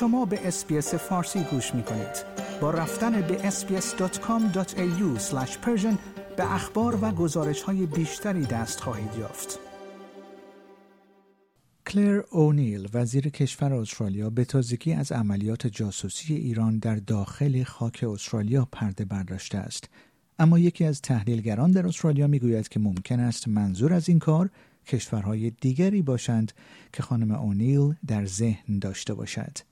شما به اسپیس فارسی گوش می کنید. با رفتن به sbs.com.au به اخبار و گزارش های بیشتری دست خواهید یافت. کلر اونیل وزیر کشور استرالیا به تازگی از عملیات جاسوسی ایران در داخل خاک استرالیا پرده برداشته است اما یکی از تحلیلگران در استرالیا می‌گوید که ممکن است منظور از این کار کشورهای دیگری باشند که خانم اونیل در ذهن داشته باشد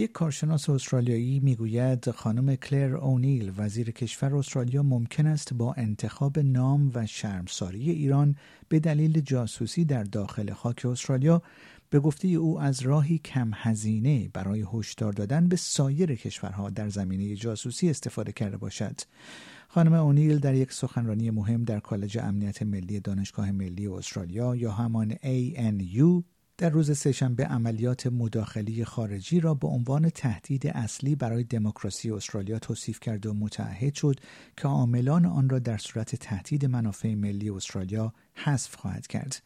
یک کارشناس استرالیایی می‌گوید خانم کلر اونیل وزیر کشور استرالیا ممکن است با انتخاب نام و شرمساری ایران به دلیل جاسوسی در داخل خاک استرالیا به گفته او از راهی کم هزینه برای هشدار دادن به سایر کشورها در زمینه جاسوسی استفاده کرده باشد. خانم اونیل در یک سخنرانی مهم در کالج امنیت ملی دانشگاه ملی استرالیا یا همان ANU در روز سهشنبه عملیات مداخلی خارجی را به عنوان تهدید اصلی برای دموکراسی استرالیا توصیف کرد و متعهد شد که عاملان آن را در صورت تهدید منافع ملی استرالیا حذف خواهد کرد.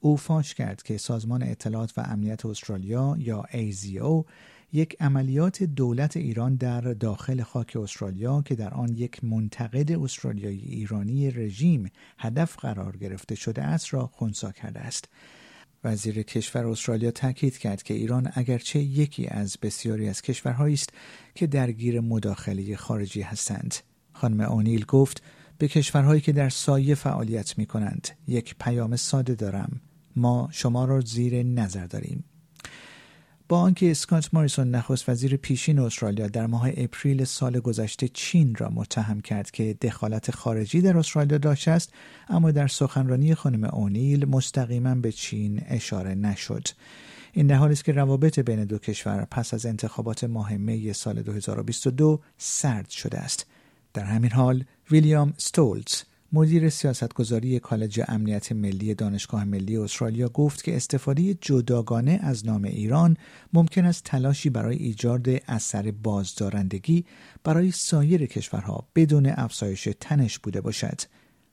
او فاش کرد که سازمان اطلاعات و امنیت استرالیا یا AZO یک عملیات دولت ایران در داخل خاک استرالیا که در آن یک منتقد استرالیایی ایرانی رژیم هدف قرار گرفته شده است را خونسا کرده است. وزیر کشور استرالیا تاکید کرد که ایران اگرچه یکی از بسیاری از کشورهایی است که درگیر مداخله خارجی هستند. خانم اونیل گفت به کشورهایی که در سایه فعالیت می کنند یک پیام ساده دارم. ما شما را زیر نظر داریم. با آنکه اسکات ماریسون نخست وزیر پیشین استرالیا در ماه اپریل سال گذشته چین را متهم کرد که دخالت خارجی در استرالیا داشته است اما در سخنرانی خانم اونیل مستقیما به چین اشاره نشد. این در حالی است که روابط بین دو کشور پس از انتخابات ماه می سال 2022 سرد شده است. در همین حال ویلیام ستولز مدیر سیاستگذاری کالج امنیت ملی دانشگاه ملی استرالیا گفت که استفاده جداگانه از نام ایران ممکن است تلاشی برای ایجاد اثر بازدارندگی برای سایر کشورها بدون افزایش تنش بوده باشد.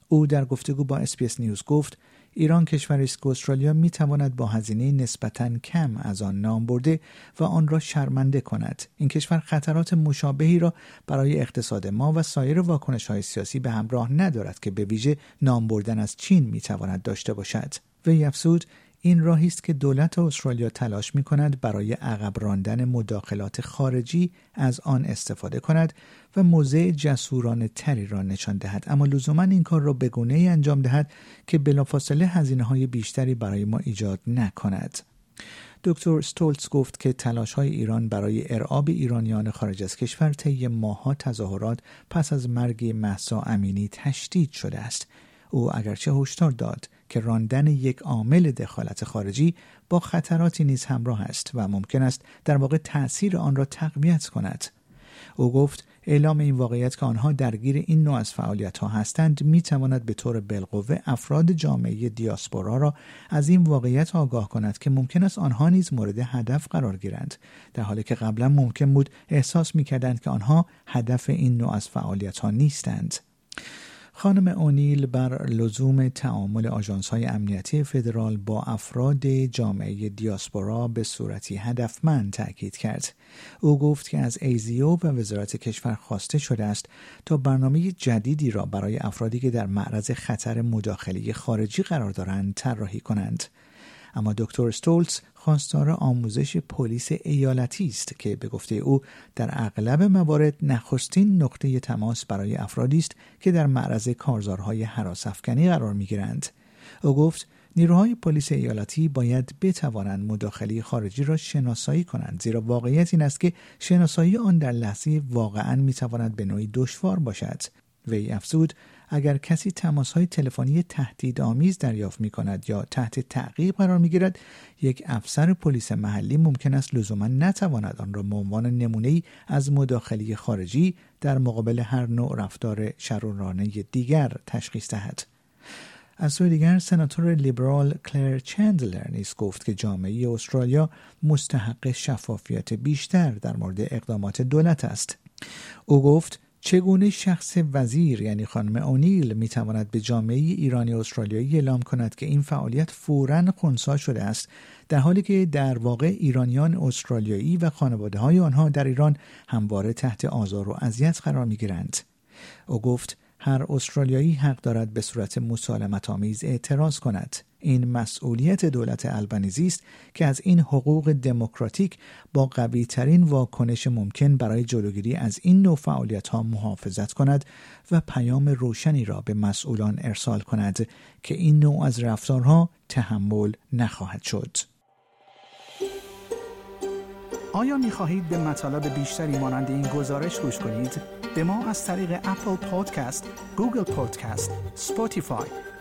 او در گفتگو با SBS News گفت ایران کشوری است که استرالیا می تواند با هزینه نسبتا کم از آن نام برده و آن را شرمنده کند. این کشور خطرات مشابهی را برای اقتصاد ما و سایر واکنش های سیاسی به همراه ندارد که به ویژه نام بردن از چین می تواند داشته باشد. وی افزود این راهی است که دولت استرالیا تلاش می کند برای عقب راندن مداخلات خارجی از آن استفاده کند و موضع جسورانه تری را نشان دهد. اما لزوما این کار را به گونه ای انجام دهد که بلافاصله هزینه های بیشتری برای ما ایجاد نکند. دکتر ستولتز گفت که تلاش های ایران برای ارعاب ایرانیان خارج از کشور طی ماهها تظاهرات پس از مرگ محسا امینی تشدید شده است. او اگرچه هشدار داد که راندن یک عامل دخالت خارجی با خطراتی نیز همراه است و ممکن است در واقع تأثیر آن را تقویت کند. او گفت اعلام این واقعیت که آنها درگیر این نوع از فعالیت ها هستند می تواند به طور بالقوه افراد جامعه دیاسپورا را از این واقعیت آگاه کند که ممکن است آنها نیز مورد هدف قرار گیرند. در حالی که قبلا ممکن بود احساس می کردند که آنها هدف این نوع از فعالیت ها نیستند. خانم اونیل بر لزوم تعامل آژانس های امنیتی فدرال با افراد جامعه دیاسپورا به صورتی هدفمند تاکید کرد. او گفت که از ASIO و وزارت کشور خواسته شده است تا برنامه جدیدی را برای افرادی که در معرض خطر مداخله خارجی قرار دارند طراحی کنند. اما دکتر ستولز خواستار آموزش پلیس ایالتی است که به گفته او در اغلب موارد نخستین نقطه تماس برای افرادی است که در معرض کارزارهای هراس افکنی قرار می‌گیرند. او گفت نیروهای پلیس ایالتی باید بتوانند مداخله خارجی را شناسایی کنند زیرا واقعیت این است که شناسایی آن در لحظه واقعا می‌تواند به نوعی دشوار باشد. وی افزود اگر کسی تماس های تلفنی تهدیدآمیز دریافت می کند یا تحت تعقیب قرار می گیرد یک افسر پلیس محلی ممکن است لزوما نتواند آن را به عنوان نمونه ای از مداخله خارجی در مقابل هر نوع رفتار شرورانه دیگر تشخیص دهد. از سوی دیگر سناتور لیبرال کلر چندلر نیز گفت که جامعه استرالیا مستحق شفافیت بیشتر در مورد اقدامات دولت است. او گفت چگونه شخص وزیر یعنی خانم اونیل می تواند به جامعه ایرانی استرالیایی اعلام کند که این فعالیت فورا خونسا شده است در حالی که در واقع ایرانیان استرالیایی و خانواده های آنها در ایران همواره تحت آزار و اذیت قرار می گیرند. او گفت هر استرالیایی حق دارد به صورت مسالمت آمیز اعتراض کند این مسئولیت دولت البنیزی است که از این حقوق دموکراتیک با قوی ترین واکنش ممکن برای جلوگیری از این نوع فعالیت ها محافظت کند و پیام روشنی را به مسئولان ارسال کند که این نوع از رفتارها تحمل نخواهد شد. آیا می خواهید به مطالب بیشتری مانند این گزارش گوش کنید؟ به ما از طریق اپل پادکست، Google Podcast، Spotify